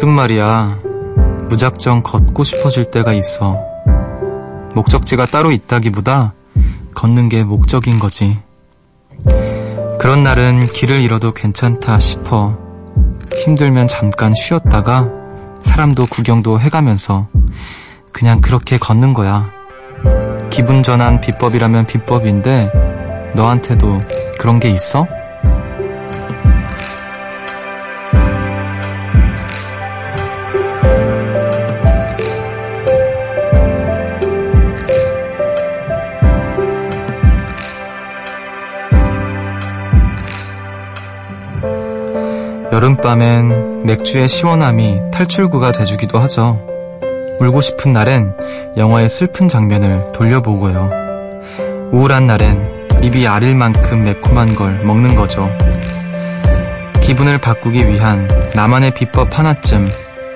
가끔 말이야, 무작정 걷고 싶어질 때가 있어. 목적지가 따로 있다기보다 걷는 게 목적인 거지. 그런 날은 길을 잃어도 괜찮다 싶어. 힘들면 잠깐 쉬었다가 사람도 구경도 해가면서 그냥 그렇게 걷는 거야. 기분 전환 비법이라면 비법인데 너한테도 그런 게 있어? 여름밤엔 맥주의 시원함이 탈출구가 돼주기도 하죠. 울고 싶은 날엔 영화의 슬픈 장면을 돌려보고요. 우울한 날엔 입이 아릴 만큼 매콤한 걸 먹는 거죠. 기분을 바꾸기 위한 나만의 비법 하나쯤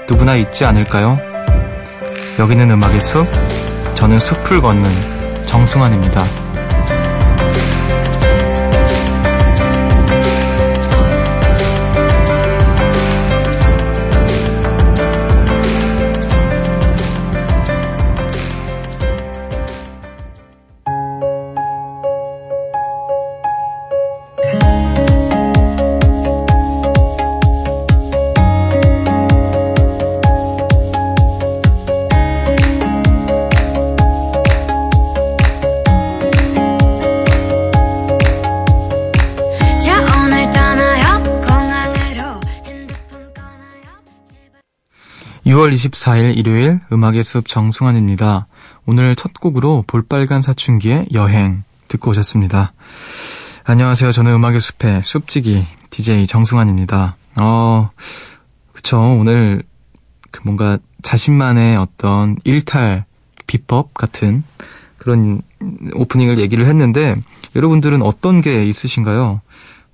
누구나 있지 않을까요? 여기는 음악의 숲, 저는 숲을 걷는 정승환입니다. 6월 24일 일요일 음악의 숲 정승환입니다. 오늘 첫 곡으로 볼빨간 사춘기의 여행 듣고 오셨습니다. 안녕하세요. 저는 음악의 숲의 숲지기 DJ 정승환입니다. 어, 그쵸. 오늘 그 뭔가 자신만의 어떤 일탈 비법 같은 그런 오프닝을 얘기를 했는데 여러분들은 어떤 게 있으신가요?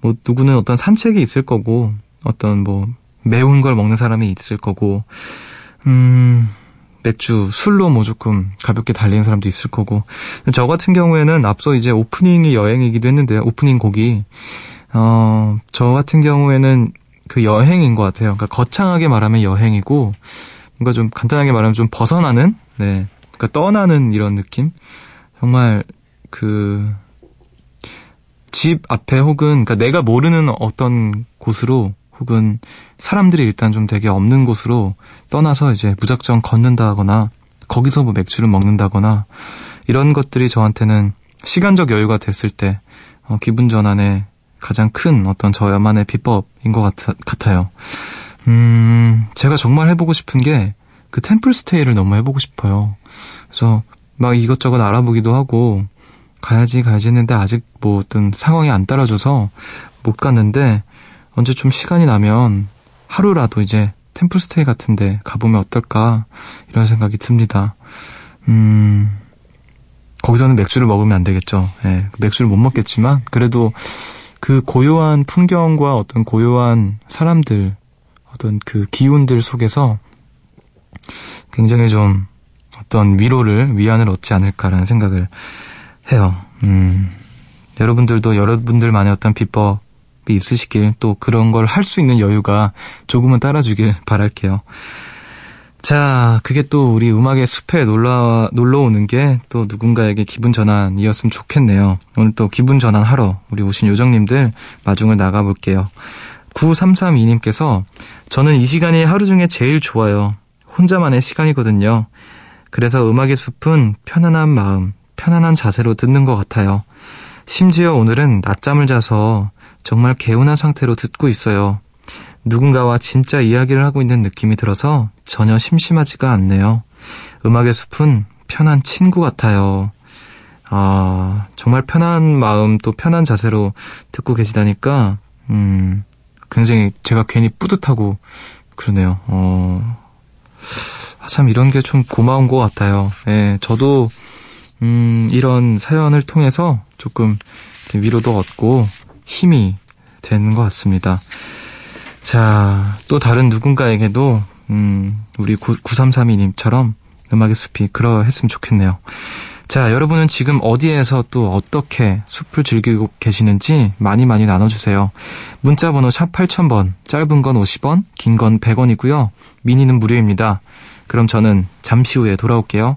뭐 누구는 어떤 산책이 있을 거고 어떤 뭐 매운 걸 먹는 사람이 있을 거고 음 맥주 술로 뭐 조금 가볍게 달리는 사람도 있을 거고. 저 같은 경우에는 앞서 이제 오프닝이 여행이기도 했는데요. 오프닝 곡이. 어 저 같은 경우에는 그 여행인 것 같아요. 그러니까 거창하게 말하면 여행이고 뭔가 좀 간단하게 말하면 좀 벗어나는? 네. 그러니까 떠나는 이런 느낌? 정말 그 집 앞에 혹은 그러니까 내가 모르는 어떤 곳으로 혹은 사람들이 일단 좀 되게 없는 곳으로 떠나서 이제 무작정 걷는다거나 거기서 뭐 맥주를 먹는다거나 이런 것들이 저한테는 시간적 여유가 됐을 때 어, 기분 전환의 가장 큰 어떤 저야만의 비법인 것 같, 같아요. 음, 제가 정말 해보고 싶은 게 그 템플 스테이를 너무 해보고 싶어요. 그래서 막 이것저것 알아보기도 하고 가야지 가야지 했는데 아직 뭐 어떤 상황이 안 따라줘서 못 갔는데 언제 좀 시간이 나면 하루라도 이제 템플스테이 같은데 가보면 어떨까 이런 생각이 듭니다. 음 거기서는 맥주를 먹으면 안 되겠죠. 예, 맥주를 못 먹겠지만 그래도 그 고요한 풍경과 어떤 고요한 사람들 어떤 그 기운들 속에서 굉장히 좀 어떤 위로를 위안을 얻지 않을까라는 생각을 해요. 음, 여러분들도 여러분들만의 어떤 비법이 있으시길 또 그런 걸 할 수 있는 여유가 조금은 따라주길 바랄게요. 자, 그게 또 우리 음악의 숲에 놀러, 놀러 오는 게 또 누군가에게 기분 전환이었으면 좋겠네요. 오늘 또 기분 전환 하러 우리 오신 요정님들 마중을 나가볼게요. 9332님께서 저는 이 시간이 하루 중에 제일 좋아요. 혼자만의 시간이거든요. 그래서 음악의 숲은 편안한 마음, 편안한 자세로 듣는 것 같아요. 심지어 오늘은 낮잠을 자서 정말 개운한 상태로 듣고 있어요. 누군가와 진짜 이야기를 하고 있는 느낌이 들어서 전혀 심심하지가 않네요. 음악의 숲은 편한 친구 같아요. 아, 정말 편한 마음 또 편한 자세로 듣고 계시다니까, 음, 굉장히 제가 괜히 뿌듯하고 그러네요. 어, 아, 참 이런 게 좀 고마운 것 같아요. 예, 저도 음, 이런 사연을 통해서 조금 위로도 얻고 힘이 되는 것 같습니다. 자, 또 다른 누군가에게도 음, 우리 9332님처럼 음악의 숲이 그러했으면 좋겠네요. 자, 여러분은 지금 어디에서 또 어떻게 숲을 즐기고 계시는지 많이 많이 나눠주세요. 문자 번호 샵 8000번, 짧은 건 50원, 긴 건 100원이고요. 미니는 무료입니다. 그럼 저는 잠시 후에 돌아올게요.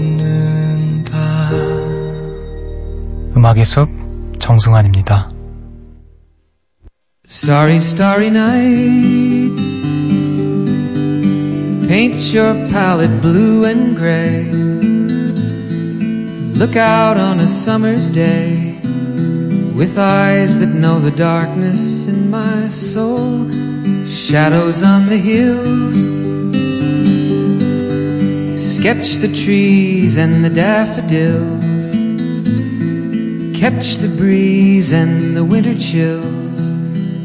음악의 숲 정승환입니다 Starry, starry night. Paint your palette blue and gray. Look out on a summer's day with eyes that know the darkness in my soul. Shadows on the hills. Sketch the trees and the daffodils. Catch the breeze and the winter chills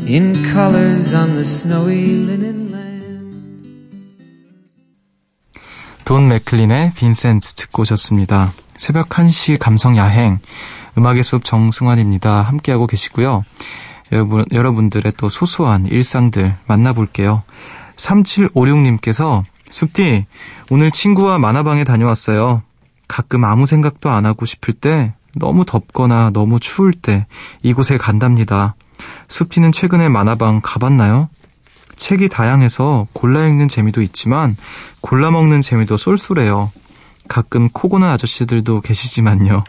in colors on the snowy linen land. 돈 맥클린의 빈센트 듣고 오셨습니다. 새벽 1시 감성 야행 음악의 숲 정승환입니다. 함께하고 계시고요. 여러분, 여러분들의 또 소소한 일상들 만나볼게요. 3756님께서 숲디 오늘 친구와 만화방에 다녀왔어요. 가끔 아무 생각도 안 하고 싶을 때 너무 덥거나 너무 추울 때 이곳에 간답니다. 숲디는 최근에 만화방 가봤나요? 책이 다양해서 골라 읽는 재미도 있지만 골라 먹는 재미도 쏠쏠해요. 가끔 코 고는 아저씨들도 계시지만요.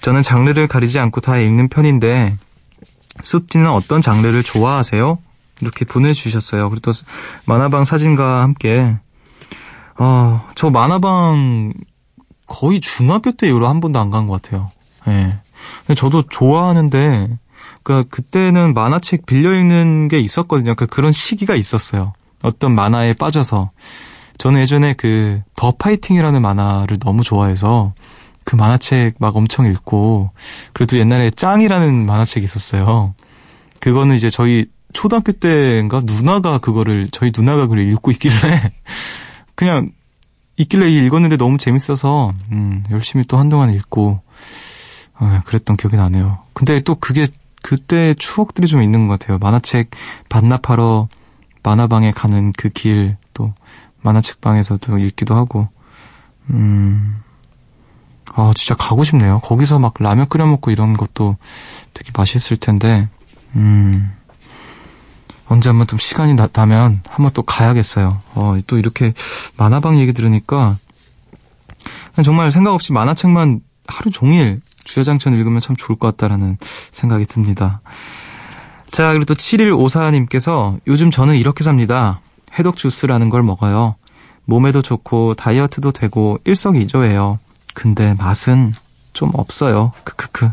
저는 장르를 가리지 않고 다 읽는 편인데 숲디는 어떤 장르를 좋아하세요? 이렇게 보내주셨어요. 그리고 또 만화방 사진과 함께 어, 저 만화방 거의 중학교 때 이후로 한 번도 안 간 것 같아요. 예. 근데 저도 좋아하는데 그러니까 그때는 만화책 빌려 읽는 게 있었거든요. 그 그런 시기가 있었어요. 어떤 만화에 빠져서 저는 예전에 그 더 파이팅이라는 만화를 너무 좋아해서 그 만화책 막 엄청 읽고 그래도 옛날에 짱이라는 만화책이 있었어요. 그거는 이제 저희 초등학교 때인가 누나가 그거를 저희 누나가 그걸 읽고 있길래 그냥 있길래 읽었는데 너무 재밌어서 음, 열심히 또 한동안 읽고 어, 그랬던 기억이 나네요. 근데 또 그게 그때 추억들이 좀 있는 것 같아요. 만화책 반납하러 만화방에 가는 그 길, 또 만화책방에서도 읽기도 하고, 음, 아, 진짜 가고 싶네요. 거기서 막 라면 끓여 먹고 이런 것도 되게 맛있을 텐데, 음, 언제 한번 좀 시간이 나, 나면 한번 또 가야겠어요. 어, 또 이렇게 만화방 얘기 들으니까, 정말 생각 없이 만화책만 하루 종일 주야장천 읽으면 참 좋을 것 같다라는 생각이 듭니다. 자, 그리고 또 7154님께서 요즘 저는 이렇게 삽니다. 해독 주스라는 걸 먹어요. 몸에도 좋고 다이어트도 되고 일석이조예요. 근데 맛은 좀 없어요. 크크크.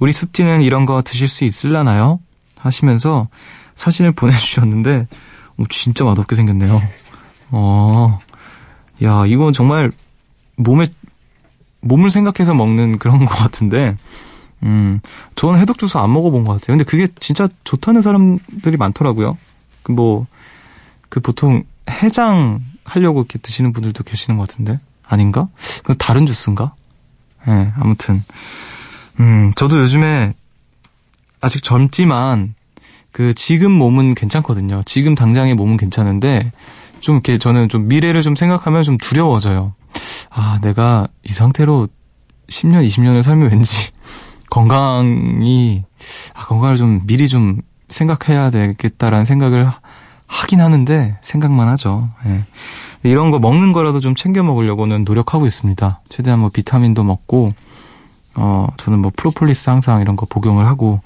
우리 숲지는 이런 거 드실 수 있을라나요? 하시면서 사진을 보내주셨는데 오, 진짜 맛없게 생겼네요. 어, 야 이건 정말 몸에 몸을 생각해서 먹는 그런 것 같은데, 음, 저는 해독 주스 안 먹어본 것 같아요. 근데 그게 진짜 좋다는 사람들이 많더라고요. 그 뭐, 그 보통 해장 하려고 이렇게 드시는 분들도 계시는 것 같은데, 아닌가? 그 다른 주스인가? 예, 네, 아무튼. 음, 저도 요즘에 아직 젊지만, 그 지금 몸은 괜찮거든요. 지금 당장의 몸은 괜찮은데, 좀 이렇게 저는 좀 미래를 좀 생각하면 좀 두려워져요. 아, 내가 이 상태로 10년, 20년을 살면 왠지 건강이, 아, 건강을 좀 미리 좀 생각해야 되겠다라는 생각을 하긴 하는데, 생각만 하죠. 예. 이런 거 먹는 거라도 좀 챙겨 먹으려고는 노력하고 있습니다. 최대한 뭐 비타민도 먹고, 어, 저는 뭐 프로폴리스 항상 이런 거 복용을 하고,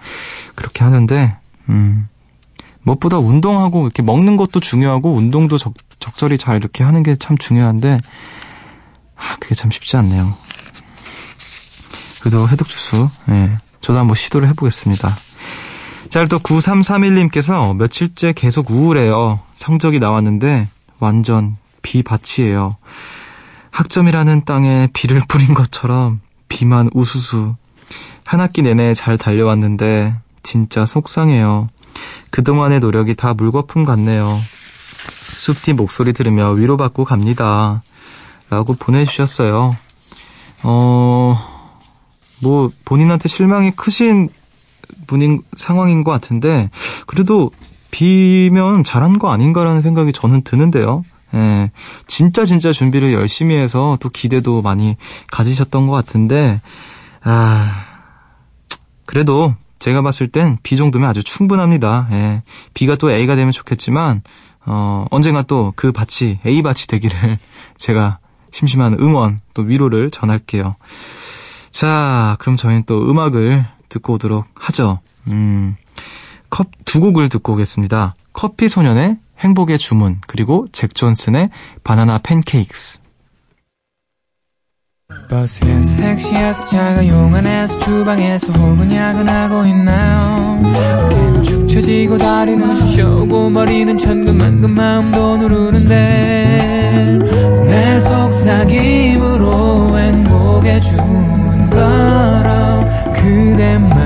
그렇게 하는데, 음, 무엇보다 운동하고 이렇게 먹는 것도 중요하고 운동도 적, 적절히 잘 이렇게 하는 게 참 중요한데 아, 그게 참 쉽지 않네요. 그래도 해독 주스, 예. 저도 한번 시도를 해보겠습니다. 자, 또 9331님께서 며칠째 계속 우울해요. 성적이 나왔는데 완전 비밭이에요. 학점이라는 땅에 비를 뿌린 것처럼 비만 우수수. 한 학기 내내 잘 달려왔는데 진짜 속상해요. 그동안의 노력이 다 물거품 같네요. 숲디 목소리 들으며 위로받고 갑니다. 라고 보내주셨어요. 어, 뭐, 본인한테 실망이 크신 분인, 상황인 것 같은데, 그래도 비면 잘한 거 아닌가라는 생각이 저는 드는데요. 예, 진짜 진짜 준비를 열심히 해서 또 기대도 많이 가지셨던 것 같은데, 아, 그래도 제가 봤을 땐 B 정도면 아주 충분합니다. 예, B가 또 A가 되면 좋겠지만, 어, 언젠가 또 그 밭이 A밭이 되기를 제가 심심한 응원 또 위로를 전할게요. 자, 그럼 저희는 또 음악을 듣고 오도록 하죠. 음, 컵 두 곡을 듣고 오겠습니다. 커피 소년의 행복의 주문 그리고 잭 존슨의 바나나 팬케이크스. 버스에서 택시에서 차가 용안에서 주방에서 혹은 야근하고 있나요? 어깨는 축 처지고 다리는 쑤셔오고 머리는 천근만근 마음도 누르는데 내 속삭임으로 행복의 주문 걸어 그대 맘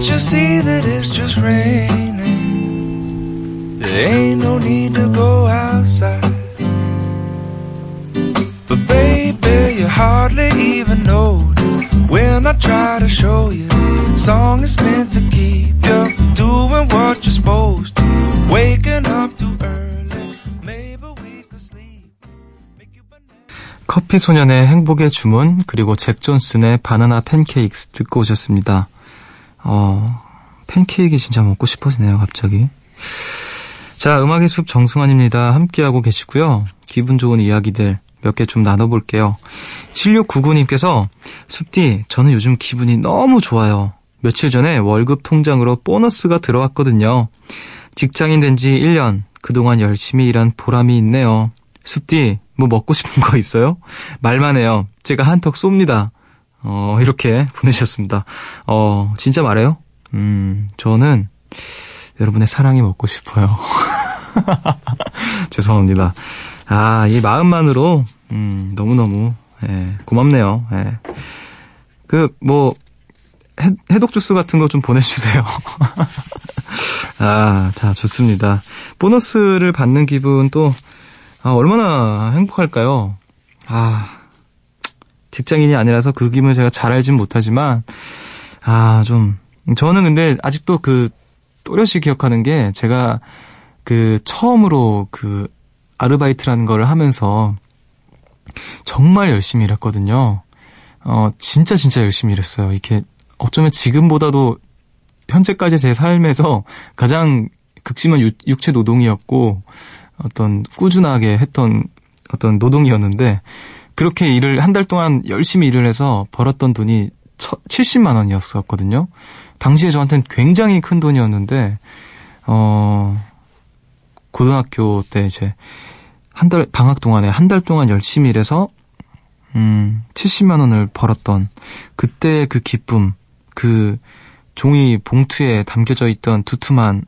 can't you see that it's just raining? There ain't no need to go outside. But baby, you hardly even notice when I try to show you. Song is meant to keep you doing what you're supposed to. Waking up too early, maybe we could sleep. Make you banana. 커피 소년의 행복의 주문 그리고 잭 존슨의 바나나 팬케이크스 듣고 오셨습니다. 어, 팬케이크 진짜 먹고 싶어지네요, 갑자기. 자, 음악의 숲 정승환입니다. 함께하고 계시고요. 기분 좋은 이야기들 몇 개 좀 나눠볼게요. 7699님께서 숲디, 저는 요즘 기분이 너무 좋아요. 며칠 전에 월급 통장으로 보너스가 들어왔거든요. 직장인 된 지 1년, 그동안 열심히 일한 보람이 있네요. 숲디, 뭐 먹고 싶은 거 있어요? 말만 해요. 제가 한턱 쏩니다. 어, 이렇게 보내주셨습니다. 어, 진짜 말해요? 음, 저는 여러분의 사랑이 먹고 싶어요. 죄송합니다. 아, 이 마음만으로, 음, 너무너무, 예, 고맙네요. 예. 그, 뭐, 해, 해독 주스 같은 거 좀 보내주세요. 아, 자, 좋습니다. 보너스를 받는 기분 또, 아, 얼마나 행복할까요? 아, 직장인이 아니라서 그 기분을 제가 잘 알진 못하지만, 아, 좀, 저는 근데 아직도 그, 또렷이 기억하는 게, 제가 그, 처음으로 그, 아르바이트라는 걸 하면서, 정말 열심히 일했거든요. 어, 진짜 진짜 열심히 일했어요. 이렇게, 어쩌면 지금보다도, 현재까지 제 삶에서 가장 극심한 유- 육체 노동이었고, 어떤 꾸준하게 했던 어떤 노동이었는데, 그렇게 일을 한 달 동안 열심히 일을 해서 벌었던 돈이 70만 원이었었거든요. 당시에 저한테는 굉장히 큰 돈이었는데 어 고등학교 때 이제 한 달 방학 동안에 한 달 동안 열심히 일해서 음 70만 원을 벌었던 그때의 그 기쁨 그 종이 봉투에 담겨져 있던 두툼한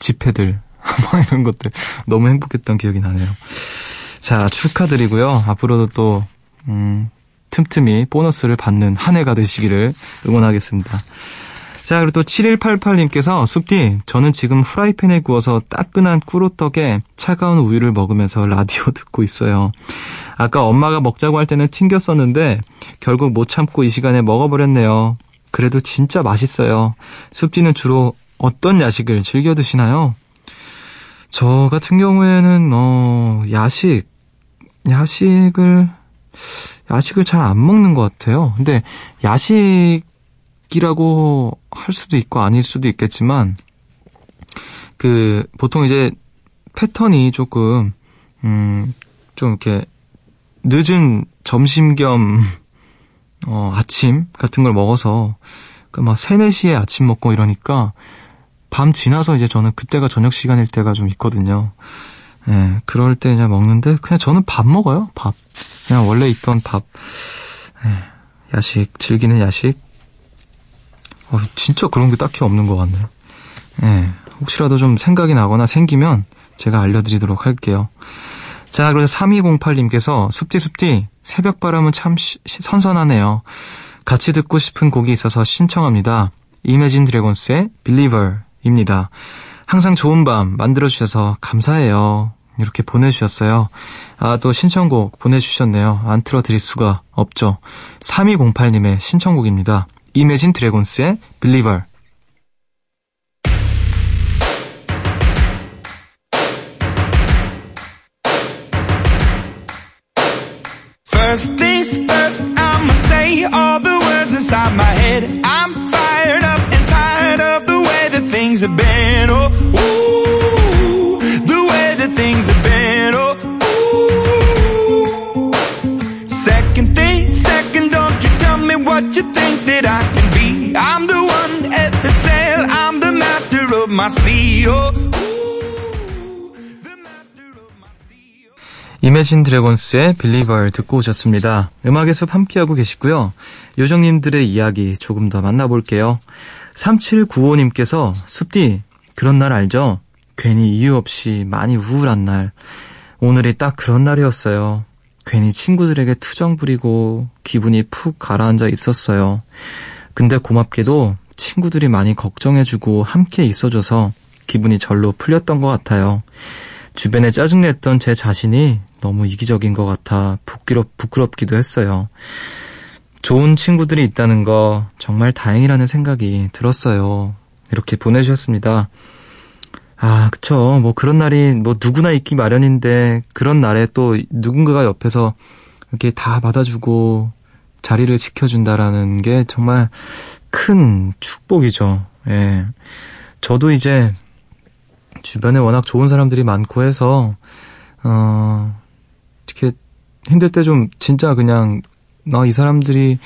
지폐들 뭐 이런 것들 너무 행복했던 기억이 나네요. 자, 축하드리고요. 앞으로도 또, 음, 틈틈이 보너스를 받는 한 해가 되시기를 응원하겠습니다. 자, 그리고 또 7188님께서 숲디, 저는 지금 후라이팬에 구워서 따끈한 꿀호떡에 차가운 우유를 먹으면서 라디오 듣고 있어요. 아까 엄마가 먹자고 할 때는 튕겼었는데 결국 못 참고 이 시간에 먹어버렸네요. 그래도 진짜 맛있어요. 숲디는 주로 어떤 야식을 즐겨 드시나요? 저 같은 경우에는 어 야식 야식을 야식을 잘 안 먹는 것 같아요. 근데 야식이라고 할 수도 있고 아닐 수도 있겠지만 그 보통 이제 패턴이 조금 음 좀 이렇게 늦은 점심 겸 어, 아침 같은 걸 먹어서 그막 3, 4시에 아침 먹고 이러니까 밤 지나서 이제 저는 그때가 저녁 시간일 때가 좀 있거든요. 예, 그럴 때 그냥 먹는데 그냥 저는 밥 먹어요. 밥. 그냥 원래 있던 밥. 예, 야식, 즐기는 야식? 어, 진짜 그런 게 딱히 없는 것 같네요. 예, 혹시라도 좀 생각이 나거나 생기면 제가 알려드리도록 할게요. 자, 그래서 3208님께서 숲디 숲디 새벽 바람은 참 시, 선선하네요. 같이 듣고 싶은 곡이 있어서 신청합니다. 이매진 드래곤스의 Believer입니다. 항상 좋은 밤 만들어주셔서 감사해요. 이렇게 보내주셨어요. 아, 또 신청곡 보내주셨네요. 안 틀어드릴 수가 없죠. 3208님의 신청곡입니다. 이매진 드래곤스의 Believer. Oh, ooh, the way that things have been. Oh, ooh. Second thing, second, don't you tell me what you think that I can be. I'm the one at the sail, I'm the master of my sea. Oh, ooh, the master of my sea. 이매진 드래곤스의 Believer 듣고 오셨습니다. 음악의 숲 함께하고 계시고요. 요정님들의 이야기 조금 더 만나볼게요. 3795님께서 숲디 그런 날 알죠? 괜히 이유 없이 많이 우울한 날. 오늘이 딱 그런 날이었어요. 괜히 친구들에게 투정 부리고 기분이 푹 가라앉아 있었어요. 근데 고맙게도 친구들이 많이 걱정해주고 함께 있어줘서 기분이 절로 풀렸던 것 같아요. 주변에 짜증냈던 제 자신이 너무 이기적인 것 같아 부끄럽, 부끄럽기도 했어요. 좋은 친구들이 있다는 거 정말 다행이라는 생각이 들었어요. 이렇게 보내주셨습니다. 아, 그쵸. 뭐 그런 날이 뭐 누구나 있기 마련인데 그런 날에 또 누군가가 옆에서 이렇게 다 받아주고 자리를 지켜준다라는 게 정말 큰 축복이죠. 예. 저도 이제 주변에 워낙 좋은 사람들이 많고 해서, 어, 이렇게 힘들 때 좀 진짜 그냥, 나 이 사람들이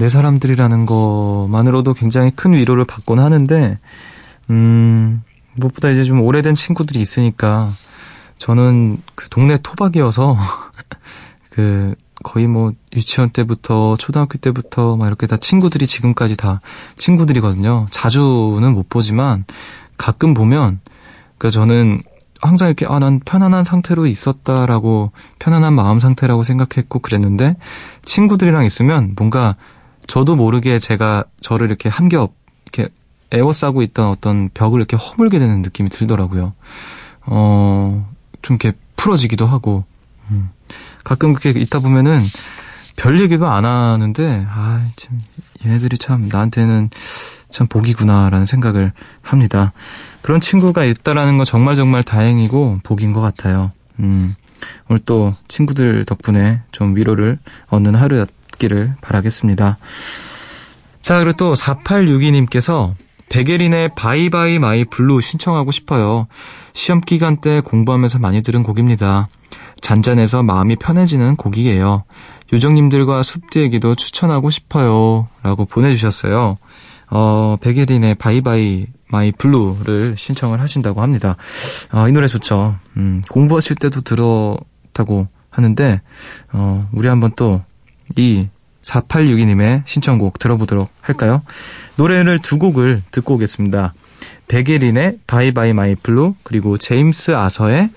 내 사람들이라는 것만으로도 굉장히 큰 위로를 받곤 하는데, 음, 무엇보다 이제 좀 오래된 친구들이 있으니까, 저는 그 동네 토박이어서, 그, 거의 뭐 유치원 때부터 초등학교 때부터 막 이렇게 다 친구들이 지금까지 다 친구들이거든요. 자주는 못 보지만 가끔 보면 그러니까 저는 항상 이렇게 아 난 편안한 상태로 있었다라고 편안한 마음 상태라고 생각했고 그랬는데 친구들이랑 있으면 뭔가 저도 모르게 제가 저를 이렇게 한겹 이렇게 에워싸고 있던 어떤 벽을 이렇게 허물게 되는 느낌이 들더라고요. 어, 좀 이렇게 풀어지기도 하고, 음. 가끔 그렇게 있다 보면은 별 얘기도 안 하는데, 아, 참, 얘네들이 참 나한테는 참 복이구나라는 생각을 합니다. 그런 친구가 있다라는 건 정말 정말 다행이고 복인 것 같아요. 음, 오늘 또 친구들 덕분에 좀 위로를 얻는 하루였 기를 바라겠습니다. 자, 그리고 또 4862님께서 백예린의 Bye Bye My Blue 신청하고 싶어요. 시험 기간 때 공부하면서 많이 들은 곡입니다. 잔잔해서 마음이 편해지는 곡이에요. 요정님들과 숲디에게도 추천하고 싶어요. 라고 보내주셨어요. 어, 백예린의 Bye Bye My Blue를 신청을 하신다고 합니다. 아, 이 노래 좋죠. 음, 공부하실 때도 들었다고 하는데, 어, 우리 한번 또 이 4862님의 신청곡 들어보도록 할까요? 노래를 두 곡을 듣고 오겠습니다. 백예린의 Bye Bye My Blue, 그리고 제임스 아서의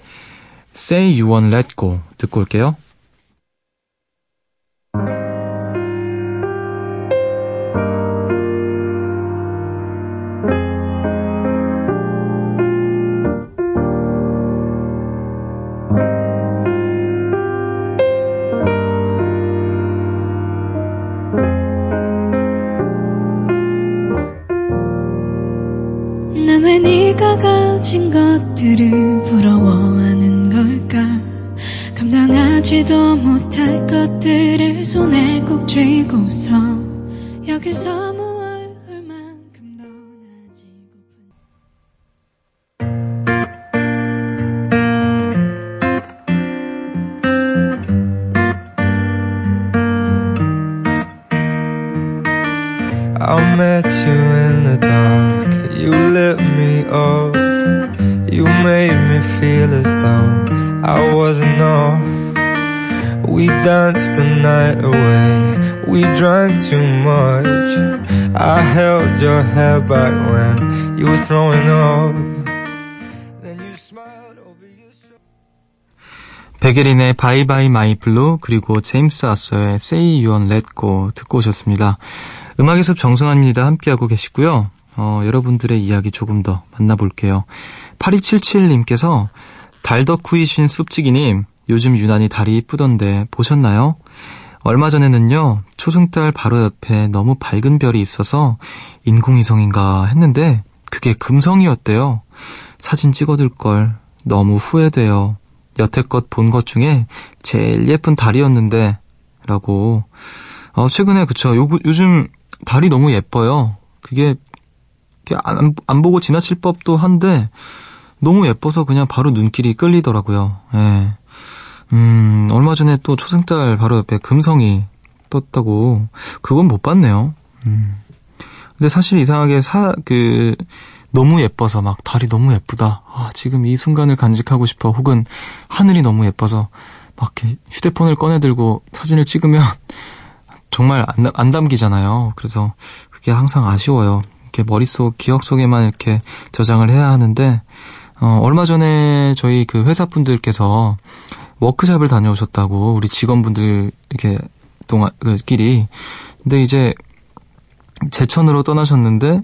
Say You Won't Let Go 듣고 올게요. 감당하지도 못할 것들을 손에 꼭 쥐고서 여기서 백예린의 Bye Bye My Blue 그리고 제임스 아서의 Won't Let Go 듣고 오셨습니다. 음악의 숲 정승환입니다. 함께하고 계시고요. 어, 여러분들의 이야기 조금 더 만나볼게요. 8277님께서 달덕후이신 숲지기님 요즘 유난히 달이 이쁘던데 보셨나요? 얼마 전에는요 초승달 바로 옆에 너무 밝은 별이 있어서 인공위성인가 했는데 그게 금성이었대요. 사진 찍어둘 걸 너무 후회돼요. 여태껏 본 것 중에 제일 예쁜 달이었는데 라고 어, 최근에 그쵸 요, 요즘 달이 너무 예뻐요. 그게 안, 안 보고 지나칠 법도 한데 너무 예뻐서 그냥 바로 눈길이 끌리더라고요. 예. 음, 얼마 전에 또 초승달 바로 옆에 금성이 떴다고 그건 못 봤네요. 음. 근데 사실 이상하게 사, 그, 너무 예뻐서 막 달이 너무 예쁘다. 아, 지금 이 순간을 간직하고 싶어. 혹은 하늘이 너무 예뻐서 막 이렇게 휴대폰을 꺼내들고 사진을 찍으면 정말 안, 안 담기잖아요. 그래서 그게 항상 아쉬워요. 이렇게 머릿속, 기억 속에만 이렇게 저장을 해야 하는데, 어, 얼마 전에 저희 그 회사 분들께서 워크샵을 다녀오셨다고, 우리 직원분들 이렇게 동안, 그, 끼리. 근데 이제 제천으로 떠나셨는데,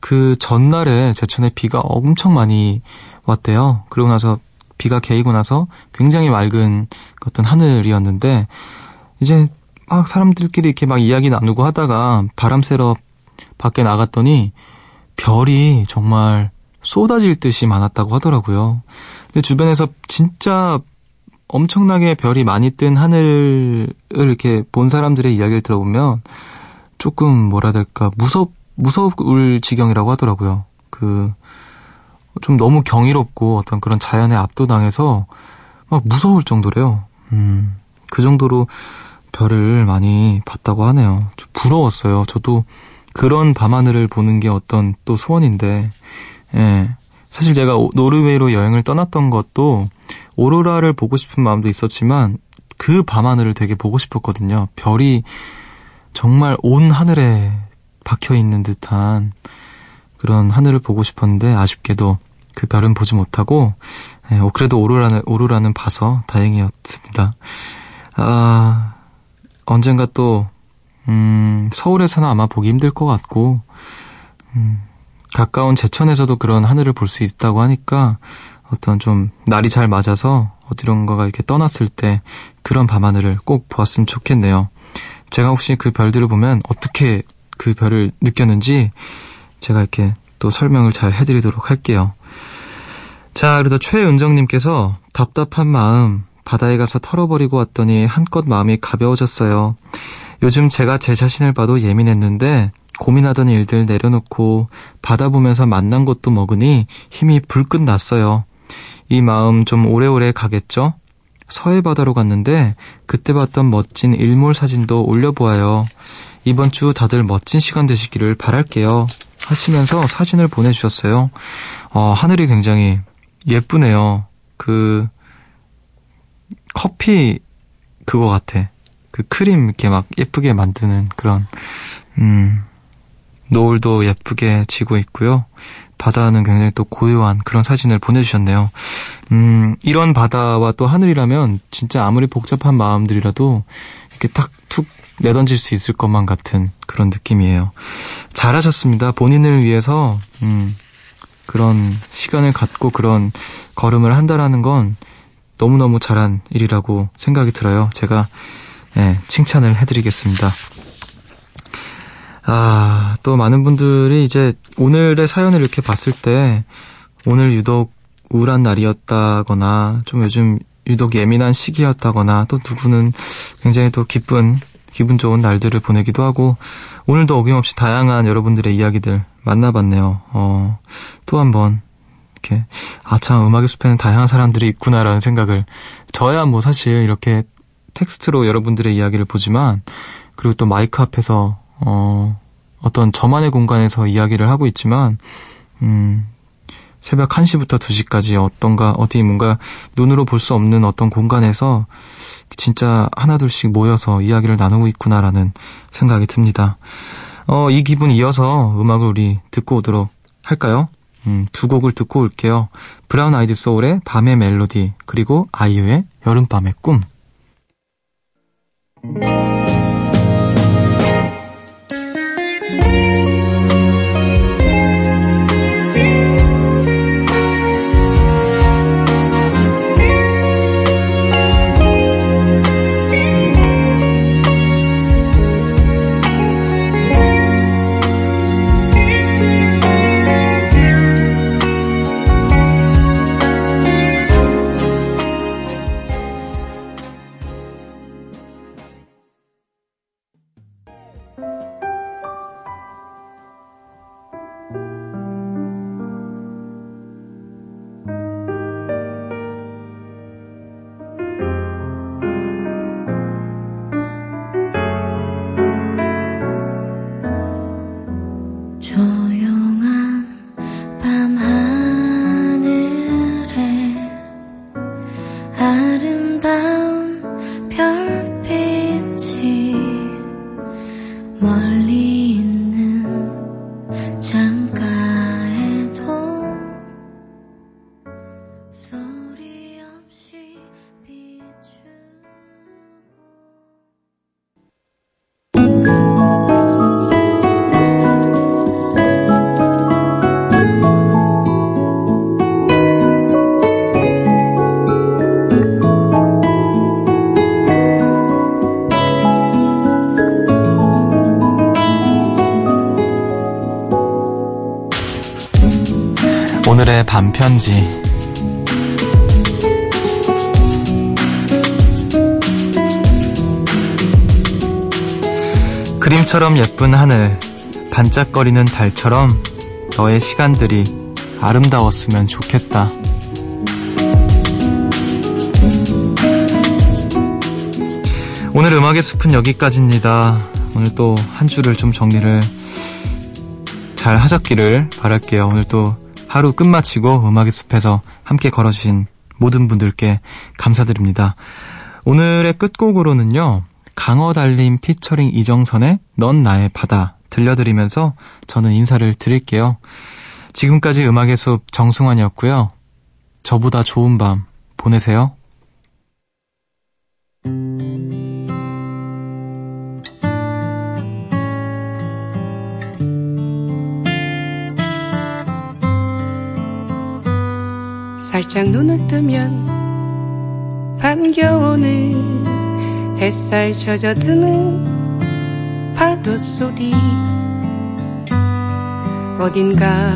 그 전날에 제천에 비가 엄청 많이 왔대요. 그러고 나서 비가 개이고 나서 굉장히 맑은 어떤 하늘이었는데, 이제 막 사람들끼리 이렇게 막 이야기 나누고 하다가 바람 쐬러 밖에 나갔더니 별이 정말 쏟아질 듯이 많았다고 하더라고요. 근데 주변에서 진짜 엄청나게 별이 많이 뜬 하늘을 이렇게 본 사람들의 이야기를 들어보면 조금 뭐라 될까 무섭 무서울 지경이라고 하더라고요. 그 좀 너무 경이롭고 어떤 그런 자연에 압도당해서 막 무서울 정도래요. 음, 그 정도로 별을 많이 봤다고 하네요. 좀 부러웠어요. 저도 그런 밤하늘을 보는 게 어떤 또 소원인데, 예. 사실 제가 노르웨이로 여행을 떠났던 것도 오로라를 보고 싶은 마음도 있었지만 그 밤하늘을 되게 보고 싶었거든요. 별이 정말 온 하늘에 박혀 있는 듯한 그런 하늘을 보고 싶었는데 아쉽게도 그 별은 보지 못하고 예, 그래도 오로라는 오로라는 봐서 다행이었습니다. 아 언젠가 또 음, 서울에서는 아마 보기 힘들 것 같고 음, 가까운 제천에서도 그런 하늘을 볼 수 있다고 하니까 어떤 좀 날이 잘 맞아서 어디론가가 이렇게 떠났을 때 그런 밤하늘을 꼭 보았으면 좋겠네요. 제가 혹시 그 별들을 보면 어떻게 그 별을 느꼈는지 제가 이렇게 또 설명을 잘 해드리도록 할게요. 자, 그래도 최은정님께서 답답한 마음 바다에 가서 털어버리고 왔더니 한껏 마음이 가벼워졌어요. 요즘 제가 제 자신을 봐도 예민했는데 고민하던 일들 내려놓고 바다 보면서 만난 것도 먹으니 힘이 불끈 났어요. 이 마음 좀 오래오래 가겠죠? 서해 바다로 갔는데 그때 봤던 멋진 일몰 사진도 올려보아요. 이번 주 다들 멋진 시간 되시기를 바랄게요. 하시면서 사진을 보내주셨어요. 어, 하늘이 굉장히 예쁘네요. 그 커피 그거 같아. 그 크림 이렇게 막 예쁘게 만드는 그런 음 노을도 예쁘게 지고 있고요. 바다는 굉장히 또 고요한 그런 사진을 보내주셨네요. 음, 이런 바다와 또 하늘이라면 진짜 아무리 복잡한 마음들이라도 이렇게 딱툭 내던질 수 있을 것만 같은 그런 느낌이에요. 잘하셨습니다. 본인을 위해서, 음, 그런 시간을 갖고 그런 걸음을 한다라는 건 너무너무 잘한 일이라고 생각이 들어요. 제가, 네, 칭찬을 해드리겠습니다. 아, 또 많은 분들이 이제 오늘의 사연을 이렇게 봤을 때 오늘 유독 우울한 날이었다거나 좀 요즘 유독 예민한 시기였다거나 또 누구는 굉장히 또 기쁜 기분 좋은 날들을 보내기도 하고 오늘도 어김없이 다양한 여러분들의 이야기들 만나봤네요. 어, 또 한번 이렇게 아 참 음악의 숲에는 다양한 사람들이 있구나라는 생각을 저야 뭐 사실 이렇게 텍스트로 여러분들의 이야기를 보지만 그리고 또 마이크 앞에서 어, 어떤 저만의 공간에서 이야기를 하고 있지만, 음, 새벽 1시부터 2시까지 어떤가, 어디 뭔가 눈으로 볼 수 없는 어떤 공간에서 진짜 하나둘씩 모여서 이야기를 나누고 있구나라는 생각이 듭니다. 어, 이 기분 이어서 음악을 우리 듣고 오도록 할까요? 음, 두 곡을 듣고 올게요. 브라운 아이드 소울의 밤의 멜로디, 그리고 아이유의 여름밤의 꿈. 반편지 그림처럼 예쁜 하늘 반짝거리는 달처럼 너의 시간들이 아름다웠으면 좋겠다. 오늘 음악의 숲은 여기까지입니다. 오늘 또 한 주를 좀 정리를 잘 하셨기를 바랄게요. 오늘 또 하루 끝마치고 음악의 숲에서 함께 걸어주신 모든 분들께 감사드립니다. 오늘의 끝곡으로는요, 강어달림 피처링 이정선의 넌 나의 바다 들려드리면서 저는 인사를 드릴게요. 지금까지 음악의 숲 정승환이었고요. 저보다 좋은 밤 보내세요. 살짝 눈을 뜨면 반겨오는 햇살 젖어드는 파도 소리. 어딘가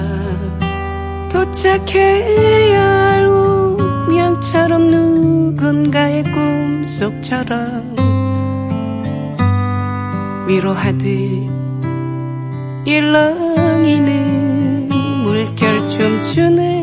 도착해야 할 운명처럼 누군가의 꿈속처럼 위로하듯 일렁이는 물결 춤추는